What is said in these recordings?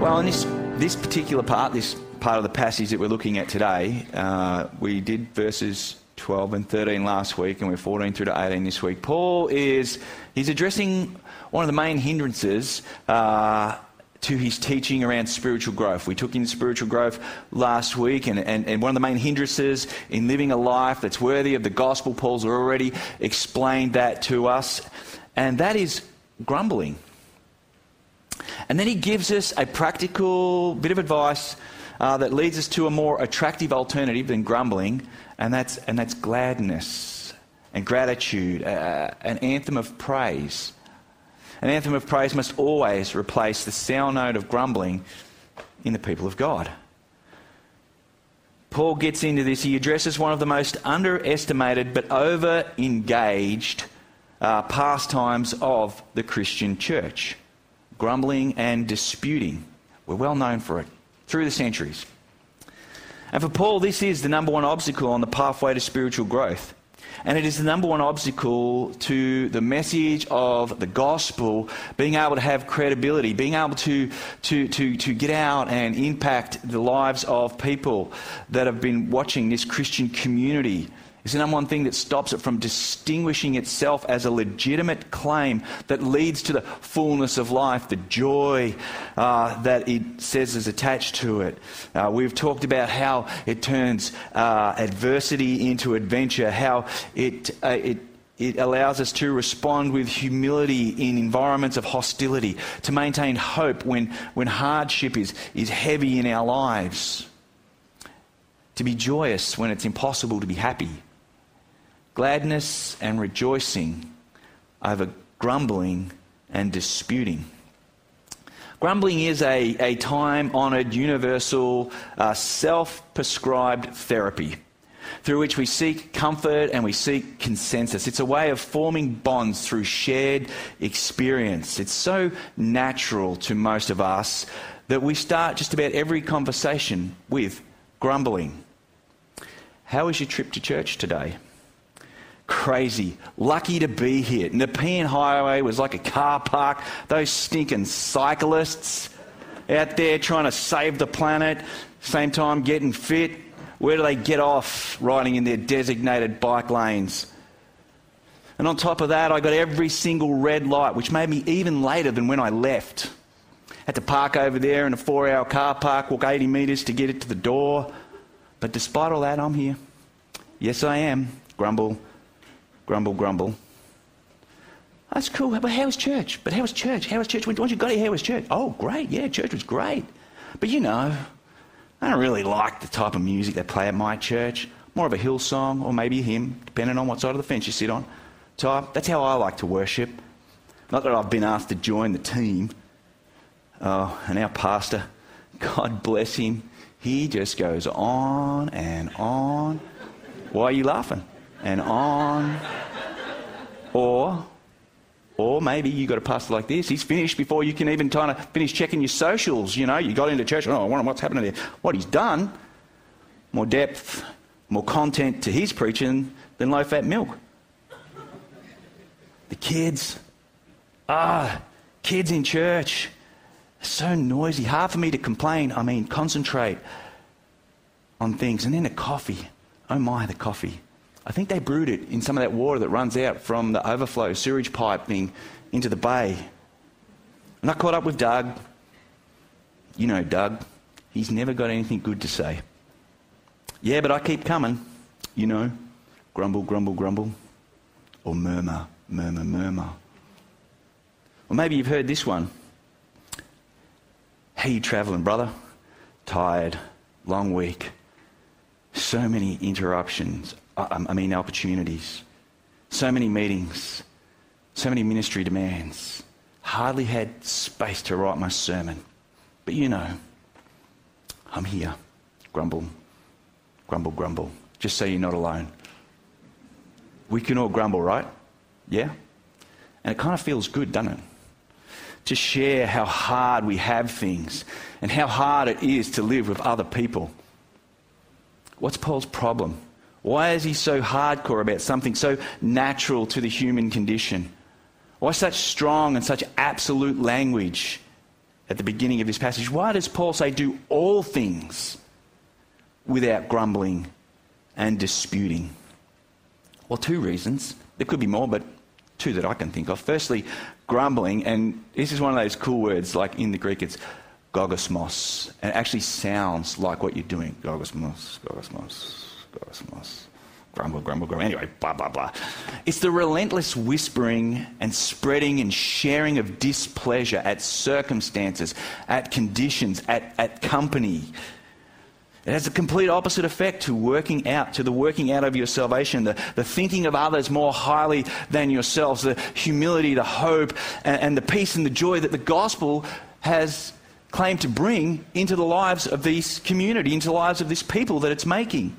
Well, in this, this particular part, this part of the passage that we're looking at today, uh, we did verses 12 and 13 last week, and we're 14 through to 18 this week. Paul is he's addressing one of the main hindrances uh, to his teaching around spiritual growth. We took in spiritual growth last week, and, and, and one of the main hindrances in living a life that's worthy of the gospel, Paul's already explained that to us, and that is grumbling. And then he gives us a practical bit of advice uh, that leads us to a more attractive alternative than grumbling, and that's, and that's gladness and gratitude, uh, an anthem of praise. An anthem of praise must always replace the sound note of grumbling in the people of God. Paul gets into this. He addresses one of the most underestimated but over engaged uh, pastimes of the Christian church grumbling and disputing. We're well known for it through the centuries. And for Paul, this is the number one obstacle on the pathway to spiritual growth. And it is the number one obstacle to the message of the gospel being able to have credibility, being able to, to, to, to get out and impact the lives of people that have been watching this Christian community is the number one thing that stops it from distinguishing itself as a legitimate claim that leads to the fullness of life, the joy uh, that it says is attached to it. Uh, we've talked about how it turns uh, adversity into adventure, how it, uh, it it allows us to respond with humility in environments of hostility, to maintain hope when, when hardship is, is heavy in our lives, to be joyous when it's impossible to be happy gladness and rejoicing over grumbling and disputing. Grumbling is a, a time honoured, universal, uh, self prescribed therapy through which we seek comfort and we seek consensus. It's a way of forming bonds through shared experience. It's so natural to most of us that we start just about every conversation with grumbling. How was your trip to church today? Crazy. Lucky to be here. Nepean Highway was like a car park. Those stinking cyclists out there trying to save the planet, same time getting fit. Where do they get off riding in their designated bike lanes? And on top of that, I got every single red light, which made me even later than when I left. Had to park over there in a four hour car park, walk 80 metres to get it to the door. But despite all that, I'm here. Yes, I am. Grumble, grumble, grumble. That's cool. But how was church? But how was church? How was church? Once you got here, how was church? Oh, great. Yeah, church was great. But you know, I don't really like the type of music they play at my church. More of a Hillsong or maybe a hymn, depending on what side of the fence you sit on. Type. That's how I like to worship. Not that I've been asked to join the team. Oh, and our pastor, God bless him, he just goes on and on. Why are you laughing? And on. Or, or maybe you got a pastor like this. He's finished before you can even kind of finish checking your socials. You know, you got into church. Oh, I wonder what's happening there. What he's done, more depth, more content to his preaching than low fat milk. The kids, ah, kids in church, so noisy. Hard for me to complain. I mean, concentrate on things. And then the coffee. Oh my, the coffee. I think they brewed it in some of that water that runs out from the overflow sewage piping into the bay. And I caught up with Doug. You know Doug. He's never got anything good to say. Yeah, but I keep coming. You know, grumble, grumble, grumble. Or murmur, murmur, murmur. Or maybe you've heard this one. How you travelling, brother? Tired, long week. So many interruptions, I mean, opportunities. So many meetings, so many ministry demands. Hardly had space to write my sermon. But you know, I'm here. Grumble, grumble, grumble. Just so you're not alone. We can all grumble, right? Yeah? And it kind of feels good, doesn't it? To share how hard we have things and how hard it is to live with other people. What's Paul's problem? Why is he so hardcore about something so natural to the human condition? Why such strong and such absolute language at the beginning of this passage, why does Paul say, do all things without grumbling and disputing? Well, two reasons. There could be more, but two that I can think of. Firstly, grumbling, and this is one of those cool words, like in the Greek, it's gogosmos. And it actually sounds like what you're doing. Gogosmos, gogosmos, gogosmos. Grumble, grumble, grumble. Anyway, blah, blah, blah. It's the relentless whispering and spreading and sharing of displeasure at circumstances, at conditions, at, at company. It has a complete opposite effect to working out, to the working out of your salvation, the, the thinking of others more highly than yourselves, the humility, the hope, and, and the peace and the joy that the gospel has claimed to bring into the lives of this community, into the lives of this people that it's making.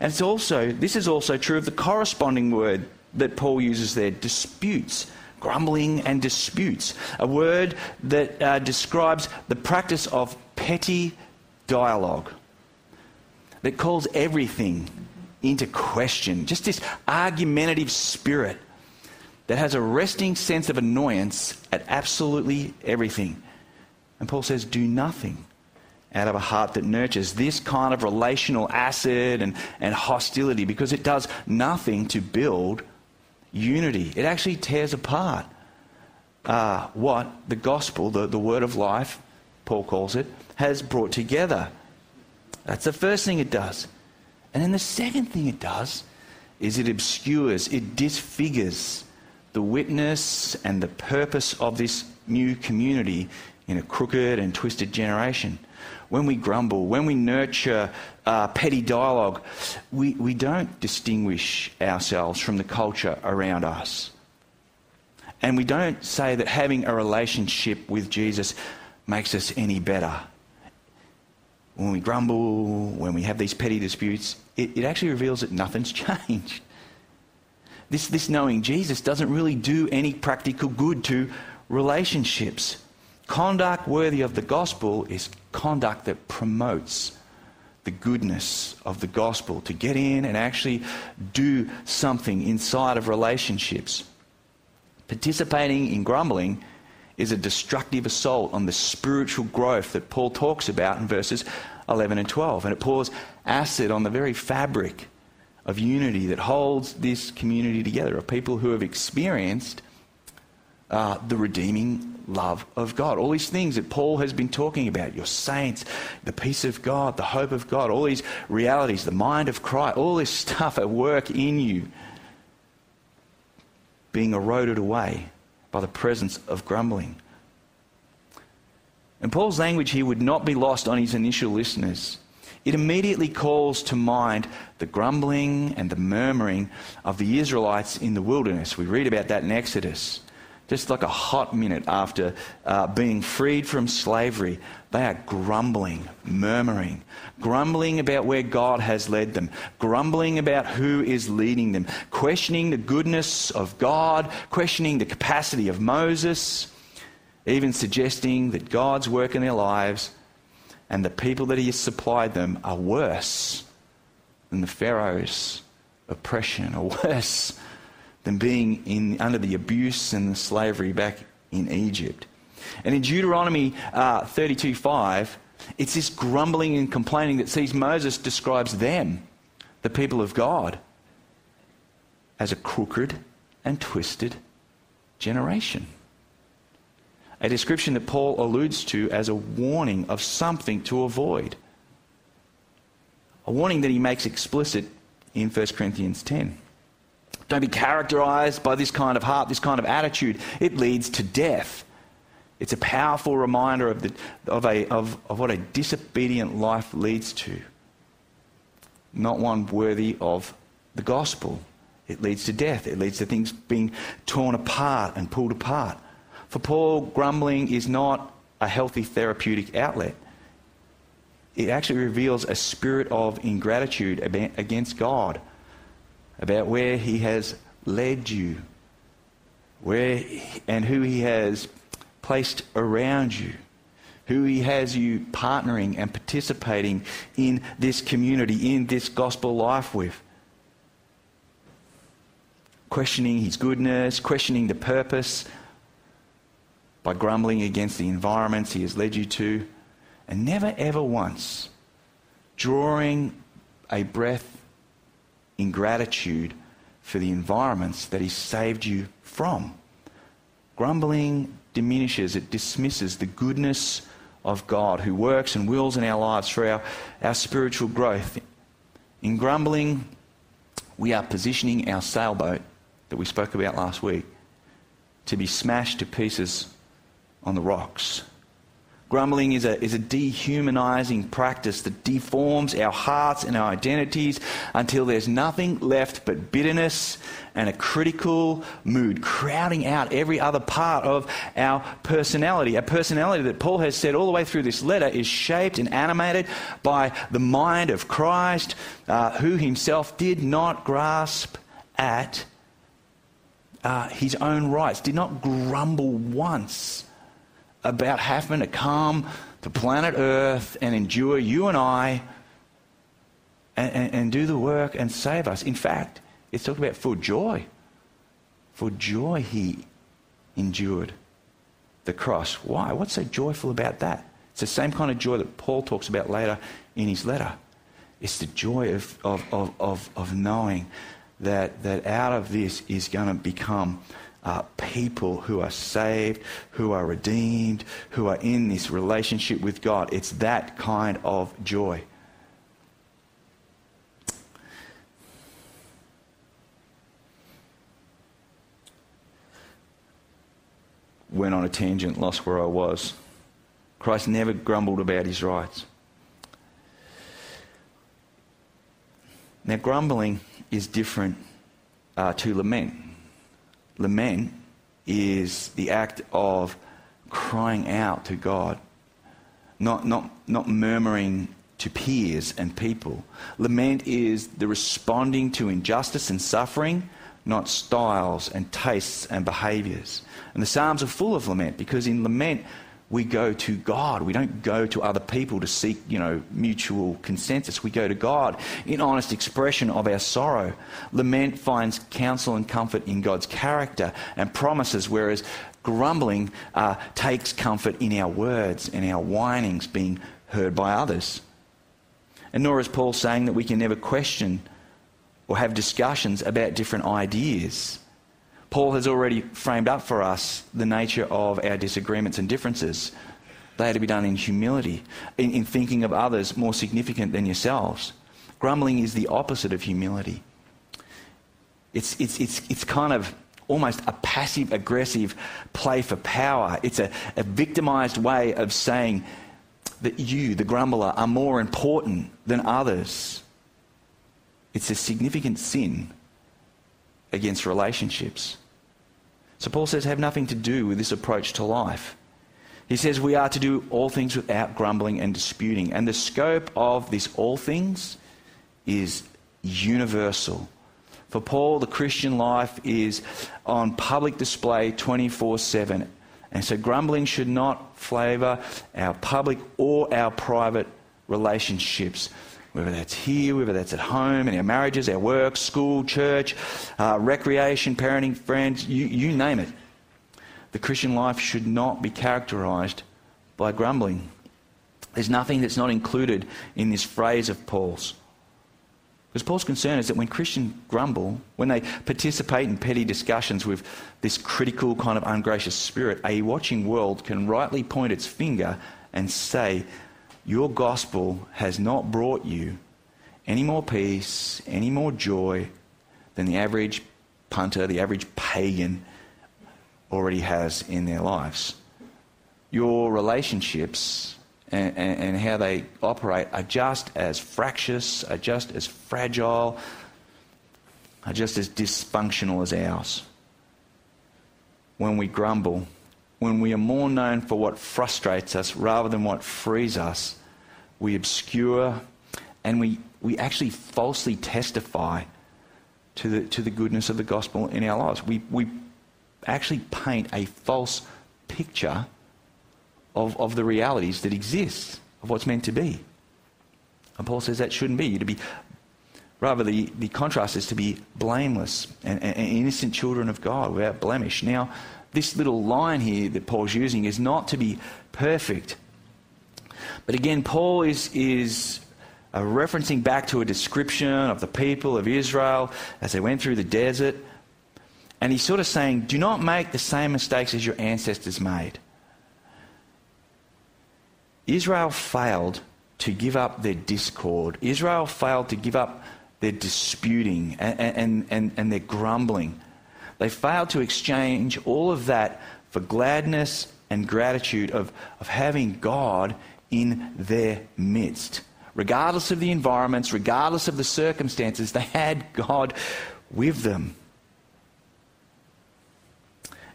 And it's also, this is also true of the corresponding word that Paul uses there disputes, grumbling and disputes. A word that uh, describes the practice of petty dialogue, that calls everything into question. Just this argumentative spirit that has a resting sense of annoyance at absolutely everything. And Paul says, do nothing out of a heart that nurtures this kind of relational acid and, and hostility because it does nothing to build unity. It actually tears apart uh, what the gospel, the, the word of life, Paul calls it, has brought together. That's the first thing it does. And then the second thing it does is it obscures, it disfigures the witness and the purpose of this new community in a crooked and twisted generation when we grumble, when we nurture uh, petty dialogue, we, we don't distinguish ourselves from the culture around us. And we don't say that having a relationship with Jesus makes us any better. When we grumble, when we have these petty disputes, it, it actually reveals that nothing's changed. This, this knowing Jesus doesn't really do any practical good to relationships. Conduct worthy of the gospel is conduct that promotes the goodness of the gospel, to get in and actually do something inside of relationships. Participating in grumbling is a destructive assault on the spiritual growth that Paul talks about in verses 11 and 12. And it pours acid on the very fabric of unity that holds this community together, of people who have experienced uh, the redeeming love of God. All these things that Paul has been talking about your saints, the peace of God, the hope of God, all these realities, the mind of Christ, all this stuff at work in you being eroded away by the presence of grumbling. And Paul's language here would not be lost on his initial listeners. It immediately calls to mind the grumbling and the murmuring of the Israelites in the wilderness. We read about that in Exodus just like a hot minute after uh, being freed from slavery, they are grumbling, murmuring, grumbling about where God has led them, grumbling about who is leading them, questioning the goodness of God, questioning the capacity of Moses, even suggesting that God's work in their lives and the people that He has supplied them are worse than the Pharaoh's oppression, or worse than being in, under the abuse and the slavery back in Egypt. And in Deuteronomy uh, 32:5, it's this grumbling and complaining that sees Moses describes them, the people of God, as a crooked and twisted generation. A description that Paul alludes to as a warning of something to avoid. A warning that he makes explicit in 1 Corinthians 10. Don't be characterized by this kind of heart, this kind of attitude. It leads to death. It's a powerful reminder of, the, of, a, of, of what a disobedient life leads to. Not one worthy of the gospel. It leads to death. It leads to things being torn apart and pulled apart. For Paul, grumbling is not a healthy therapeutic outlet. It actually reveals a spirit of ingratitude against God about where He has led you, where and who He has placed around you, who He has you partnering and participating in this community, in this gospel life with. Questioning His goodness, questioning the purpose by grumbling against the environments he has led you to, and never ever once drawing a breath in gratitude for the environments that he saved you from. Grumbling diminishes, it dismisses the goodness of God who works and wills in our lives for our, our spiritual growth. In grumbling, we are positioning our sailboat that we spoke about last week to be smashed to pieces on the rocks. Grumbling is a, is a dehumanizing practice that deforms our hearts and our identities until there's nothing left but bitterness and a critical mood, crowding out every other part of our personality. A personality that Paul has said all the way through this letter is shaped and animated by the mind of Christ, uh, who himself did not grasp at uh, his own rights, did not grumble once about having to come to planet Earth and endure you and I and, and, and do the work and save us. In fact, it's talking about for joy. For joy he endured the cross. Why? What's so joyful about that? It's the same kind of joy that Paul talks about later in his letter. It's the joy of, of, of, of, knowing that, that out of this is going to become people who are saved, who are redeemed, who are in this relationship with God. It's that kind of joy. Went on a tangent, lost where I was. Christ never grumbled about his rights. Now, grumbling is different uh, to lament lament is the act of crying out to God, not, not, not murmuring to peers and people. Lament is the responding to injustice and suffering, not styles and tastes and behaviors. And the Psalms are full of lament because in lament, we go to God. We don't go to other people to seek, you know, mutual consensus. We go to God in honest expression of our sorrow. Lament finds counsel and comfort in God's character and promises, whereas grumbling uh, takes comfort in our words and our whinings being heard by others. And nor is Paul saying that we can never question or have discussions about different ideas. Paul has already framed up for us the nature of our disagreements and differences. They are to be done in humility, in, in thinking of others more significant than yourselves. Grumbling is the opposite of humility. It's, it's, it's, it's kind of almost a passive aggressive play for power. It's a, a victimized way of saying that you, the grumbler, are more important than others. It's a significant sin against relationships. So Paul says, have nothing to do with this approach to life. He says we are to do all things without grumbling and disputing. And the scope of this all things is universal. For Paul, the Christian life is on public display 24 7. And so grumbling should not flavour our public or our private relationships whether that's here, whether that's at home, in our marriages, our work, school, church, uh, recreation, parenting, friends, you, you name it. The Christian life should not be characterized by grumbling. There's nothing that's not included in this phrase of Paul's. Because Paul's concern is that when Christians grumble, when they participate in petty discussions with this critical kind of ungracious spirit, a watching world can rightly point its finger and say, your gospel has not brought you any more peace, any more joy than the average punter, the average pagan already has in their lives. Your relationships and, and, and, how they operate are just as fractious, are just as fragile, are just as dysfunctional as ours. When we grumble, when we are more known for what frustrates us rather than what frees us, we obscure, and we, we actually falsely testify to the, to the goodness of the gospel in our lives. We, we actually paint a false picture of, of the realities that exist, of what's meant to be. And Paul says that shouldn't be. To be rather the, the contrast is to be blameless and, and innocent children of God without blemish. Now, this little line here that Paul's using is not to be perfect. But again, Paul is, is uh, referencing back to a description of the people of Israel as they went through the desert. And he's sort of saying, do not make the same mistakes as your ancestors made. Israel failed to give up their discord. Israel failed to give up their disputing and, and, and, and their grumbling. They failed to exchange all of that for gladness and gratitude of, of having God in their midst. Regardless of the environments, regardless of the circumstances, they had God with them.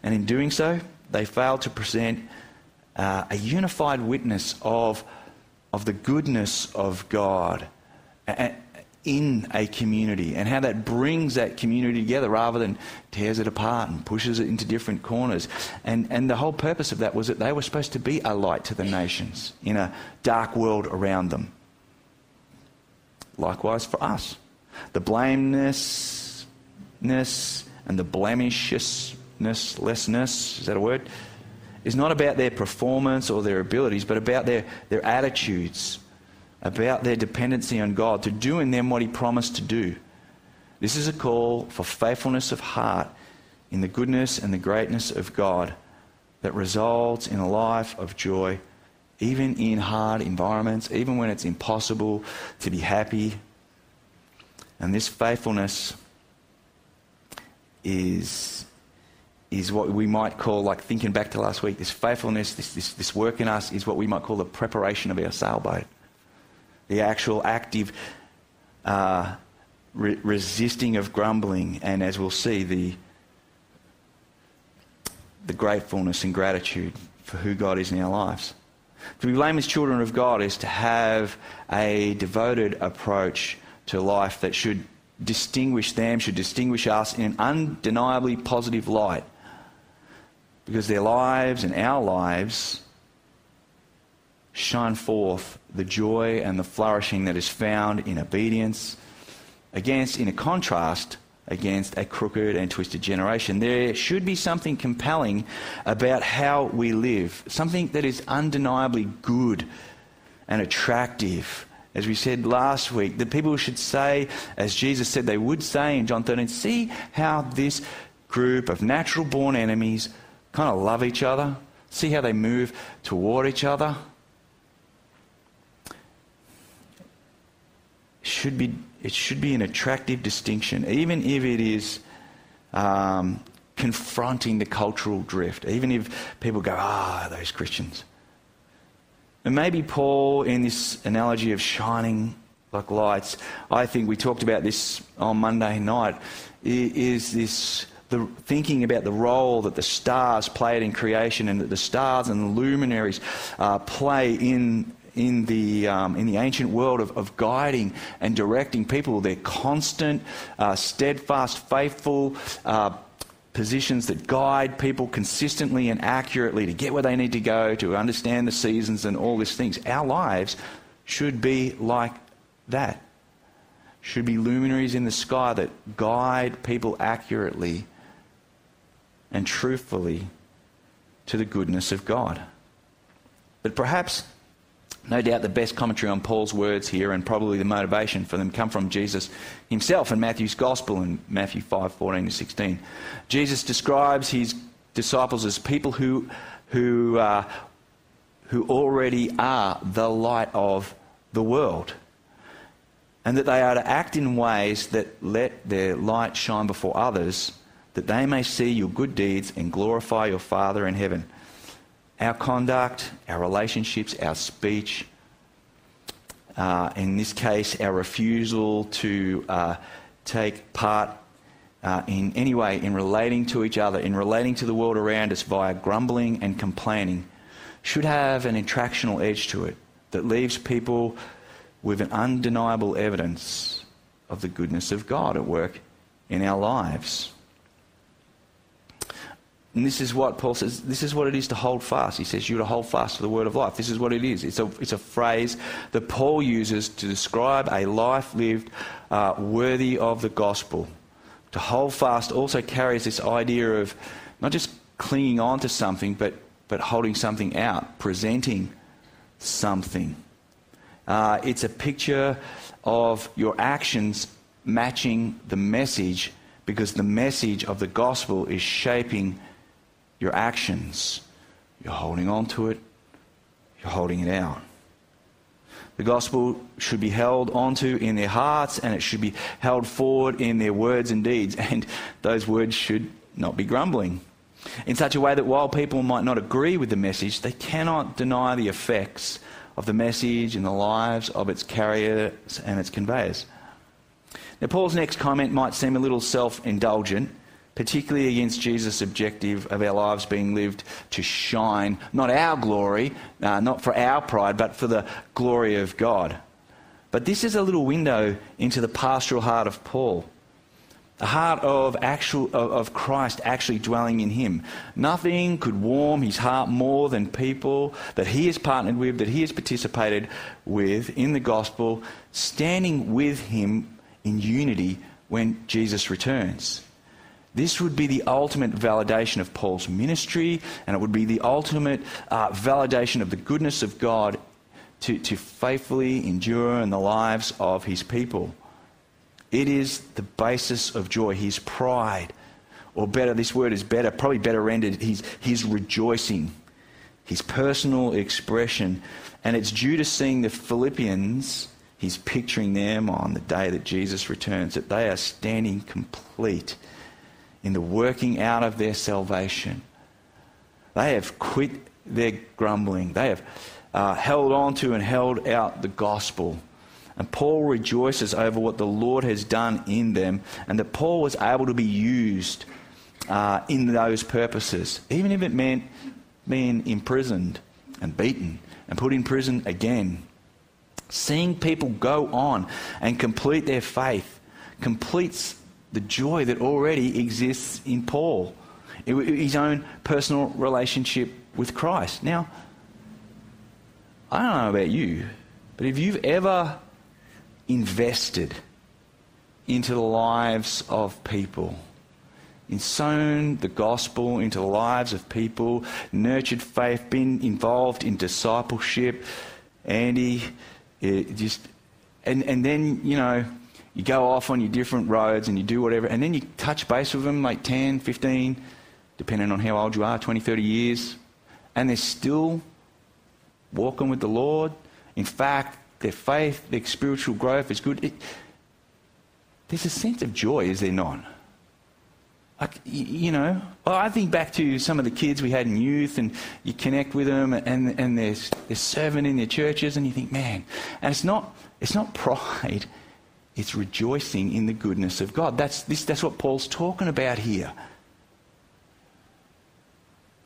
And in doing so, they failed to present uh, a unified witness of, of the goodness of God in a community and how that brings that community together rather than tears it apart and pushes it into different corners. And, and the whole purpose of that was that they were supposed to be a light to the nations in a dark world around them. Likewise for us. The blamelessness and the blemishlessness, is that a word? Is not about their performance or their abilities, but about their, their attitudes about their dependency on God to do in them what He promised to do. This is a call for faithfulness of heart in the goodness and the greatness of God that results in a life of joy, even in hard environments, even when it's impossible to be happy. And this faithfulness is, is what we might call, like thinking back to last week, this faithfulness, this, this, this work in us is what we might call the preparation of our sailboat the actual active uh, re- resisting of grumbling, and as we'll see, the, the gratefulness and gratitude for who God is in our lives. To be blamed as children of God is to have a devoted approach to life that should distinguish them, should distinguish us in an undeniably positive light. Because their lives and our lives shine forth the joy and the flourishing that is found in obedience against, in a contrast, against a crooked and twisted generation. There should be something compelling about how we live, something that is undeniably good and attractive. As we said last week, the people should say, as Jesus said they would say in John 13, see how this group of natural born enemies kind of love each other, see how they move toward each other. Should be, it should be an attractive distinction, even if it is um, confronting the cultural drift, even if people go, ah, those Christians. And maybe Paul, in this analogy of shining like lights, I think we talked about this on Monday night, is this the thinking about the role that the stars played in creation and that the stars and the luminaries uh, play in in the, um, in the ancient world of, of guiding and directing people. They're constant, uh, steadfast, faithful uh, positions that guide people consistently and accurately to get where they need to go, to understand the seasons and all these things. Our lives should be like that. Should be luminaries in the sky that guide people accurately and truthfully to the goodness of God. But perhaps no doubt the best commentary on Paul's words here and probably the motivation for them come from Jesus himself in Matthew's Gospel in Matthew 5 14 to 16. Jesus describes his disciples as people who, who, uh, who already are the light of the world. And that they are to act in ways that let their light shine before others, that they may see your good deeds and glorify your Father in heaven our conduct, our relationships, our speech, uh, in this case, our refusal to uh, take part uh, in any way in relating to each other, in relating to the world around us via grumbling and complaining, should have an attractional edge to it that leaves people with an undeniable evidence of the goodness of God at work in our lives. And this is what Paul says, this is what it is to hold fast. He says, You're to hold fast to the word of life. This is what it is. It's a, it's a phrase that Paul uses to describe a life lived uh, worthy of the gospel. To hold fast also carries this idea of not just clinging on to something, but, but holding something out, presenting something. Uh, it's a picture of your actions matching the message because the message of the gospel is shaping your actions. You're holding on to it, you're holding it out. The gospel should be held onto in their hearts and it should be held forward in their words and deeds. And those words should not be grumbling. In such a way that while people might not agree with the message, they cannot deny the effects of the message in the lives of its carriers and its conveyors. Now, Paul's next comment might seem a little self indulgent, particularly against Jesus' objective of our lives being lived to shine, not our glory, uh, not for our pride, but for the glory of God. But this is a little window into the pastoral heart of Paul. The heart of, actual, of, of Christ actually dwelling in him. Nothing could warm his heart more than people that he has partnered with, that he has participated with in the gospel, standing with him in unity when Jesus returns. This would be the ultimate validation of Paul's ministry, and it would be the ultimate uh, validation of the goodness of God to, to faithfully endure in the lives of his people. It is the basis of joy, his pride. Or better, this word is better, probably better rendered, his, his rejoicing, his personal expression. And it's due to seeing the Philippians, he's picturing them on the day that Jesus returns, that they are standing complete in the working out of their salvation. They have quit their grumbling. They have uh, held on to and held out the gospel. And Paul rejoices over what the Lord has done in them, and that Paul was able to be used uh, in those purposes, even if it meant being imprisoned and beaten and put in prison again. Seeing people go on and complete their faith completes the joy that already exists in Paul, his own personal relationship with Christ. Now, I don't know about you, but if you've ever invested into the lives of people, sown the gospel into the lives of people, nurtured faith, been involved in discipleship. Andy, just, and, and then, you know, you go off on your different roads and you do whatever, and then you touch base with them like 10, 15, depending on how old you are, 20, 30 years, and they're still walking with the Lord. In fact, their faith, their spiritual growth is good. It, there's a sense of joy, is there not? Like, you know, I think back to some of the kids we had in youth, and you connect with them, and, and they're, they're serving in their churches, and you think, man, and it's not, it's not pride, it's rejoicing in the goodness of God. That's, this, that's what Paul's talking about here.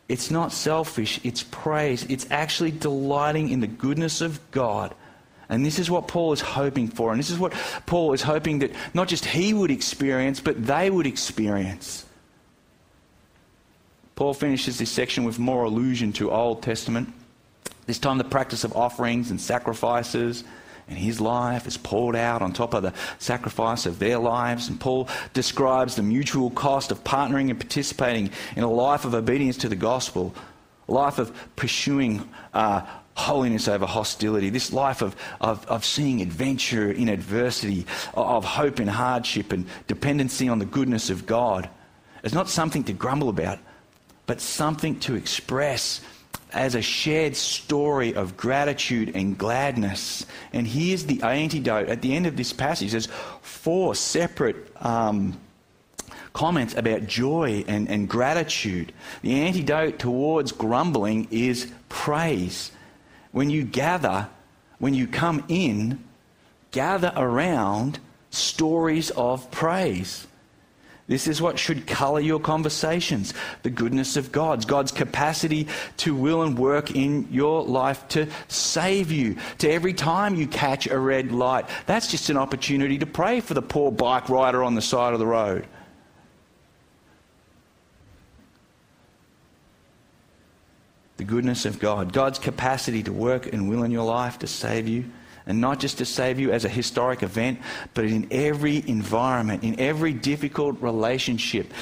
It's not selfish, it's praise. It's actually delighting in the goodness of God and this is what Paul is hoping for. And this is what Paul is hoping that not just he would experience, but they would experience. Paul finishes this section with more allusion to Old Testament. This time, the practice of offerings and sacrifices and his life is poured out on top of the sacrifice of their lives. And Paul describes the mutual cost of partnering and participating in a life of obedience to the gospel, a life of pursuing uh, holiness over hostility, this life of, of, of seeing adventure in adversity, of hope in hardship and dependency on the goodness of God. It's not something to grumble about, but something to express as a shared story of gratitude and gladness. And here's the antidote at the end of this passage. There's four separate um, comments about joy and, and gratitude. The antidote towards grumbling is praise when you gather, when you come in, gather around stories of praise. This is what should color your conversations the goodness of God's, God's capacity to will and work in your life to save you. To every time you catch a red light, that's just an opportunity to pray for the poor bike rider on the side of the road. the goodness of God, God's capacity to work and will in your life to save you. And not just to save you as a historic event, but in every environment, in every difficult relationship.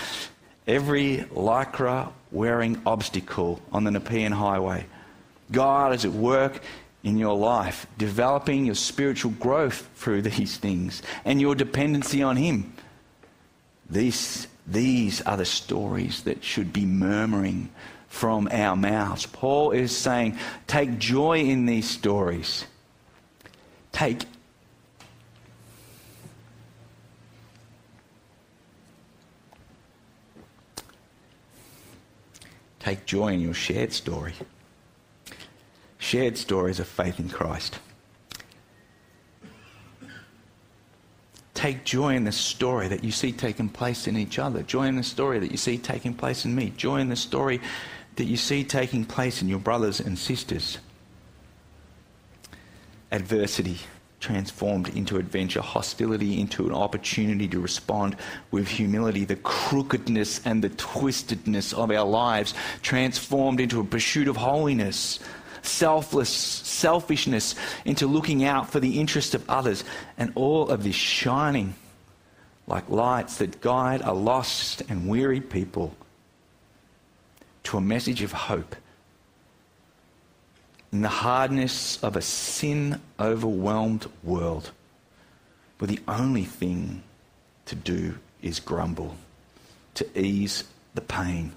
every lycra wearing obstacle on the Nepean Highway. God is at work in your life, developing your spiritual growth through these things and your dependency on Him. These, these are the stories that should be murmuring from our mouths. Paul is saying, take joy in these stories. Take Take joy in your shared story. Shared stories of faith in Christ. Take joy in the story that you see taking place in each other. Joy in the story that you see taking place in me. Joy in the story that you see taking place in your brothers and sisters. Adversity transformed into adventure, hostility into an opportunity to respond with humility, the crookedness and the twistedness of our lives transformed into a pursuit of holiness, selfless selfishness into looking out for the interest of others, and all of this shining like lights that guide a lost and weary people to a message of hope in the hardness of a sin overwhelmed world where the only thing to do is grumble to ease the pain.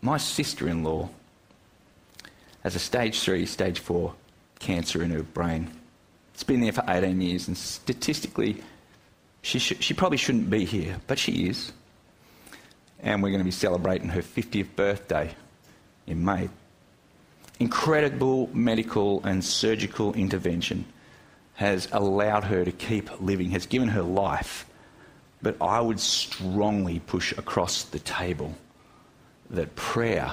My sister in law has a stage three, stage four cancer in her brain. It's been there for 18 years, and statistically, she, sh- she probably shouldn't be here, but she is. And we're going to be celebrating her 50th birthday in May. Incredible medical and surgical intervention has allowed her to keep living, has given her life. But I would strongly push across the table that prayer,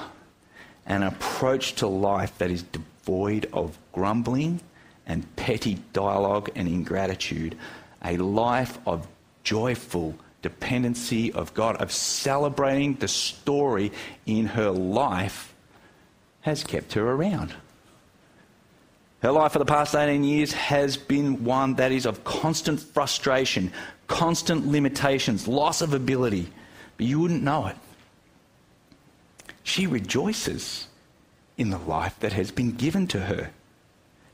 an approach to life that is devoid of grumbling and petty dialogue and ingratitude, a life of joyful dependency of God, of celebrating the story in her life, has kept her around. Her life for the past 18 years has been one that is of constant frustration, constant limitations, loss of ability, but you wouldn't know it. She rejoices in the life that has been given to her.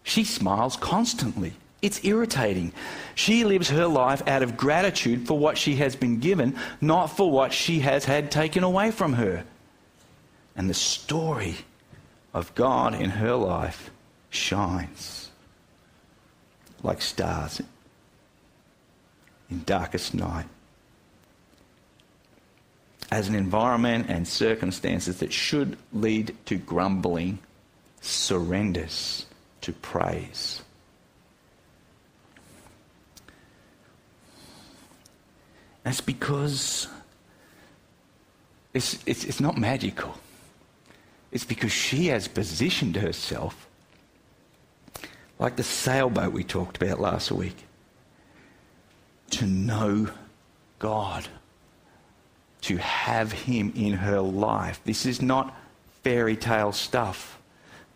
She smiles constantly. It's irritating. She lives her life out of gratitude for what she has been given, not for what she has had taken away from her. And the story of God in her life shines like stars in darkest night. As an environment and circumstances that should lead to grumbling, surrenders to praise. That's because it's, it's, it's not magical. It's because she has positioned herself like the sailboat we talked about last week to know God, to have Him in her life. This is not fairy tale stuff.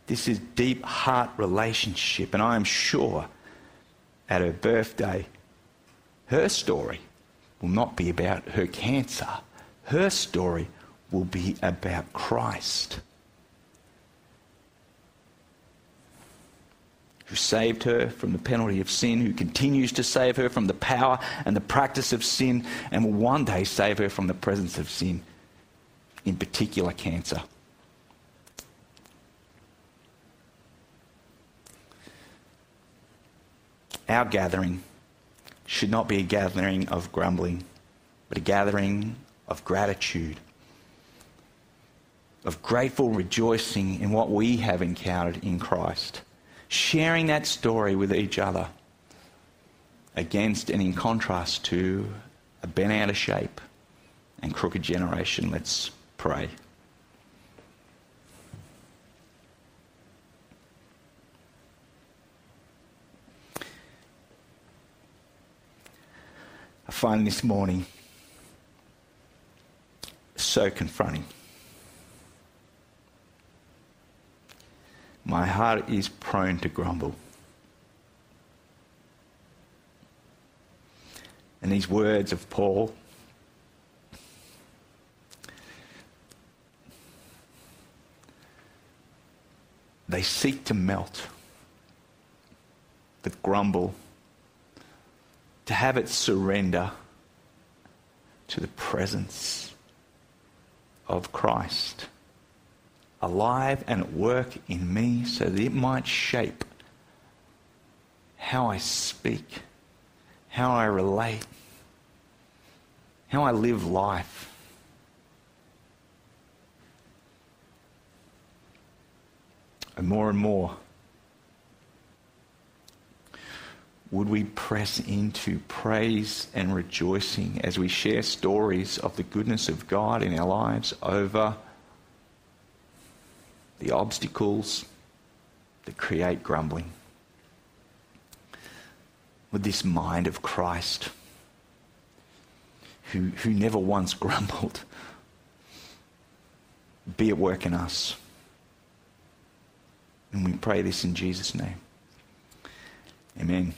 This is deep heart relationship. And I am sure at her birthday, her story will not be about her cancer. Her story will be about Christ. Who saved her from the penalty of sin, who continues to save her from the power and the practice of sin, and will one day save her from the presence of sin, in particular cancer. Our gathering should not be a gathering of grumbling, but a gathering of gratitude, of grateful rejoicing in what we have encountered in Christ, sharing that story with each other against and in contrast to a bent out of shape and crooked generation. Let's pray. find this morning so confronting. My heart is prone to grumble. And these words of Paul they seek to melt the grumble to have it surrender to the presence of Christ, alive and at work in me so that it might shape how I speak, how I relate, how I live life. And more and more, would we press into praise and rejoicing as we share stories of the goodness of God in our lives over the obstacles that create grumbling? With this mind of Christ, who, who never once grumbled, be at work in us. And we pray this in Jesus' name. Amen.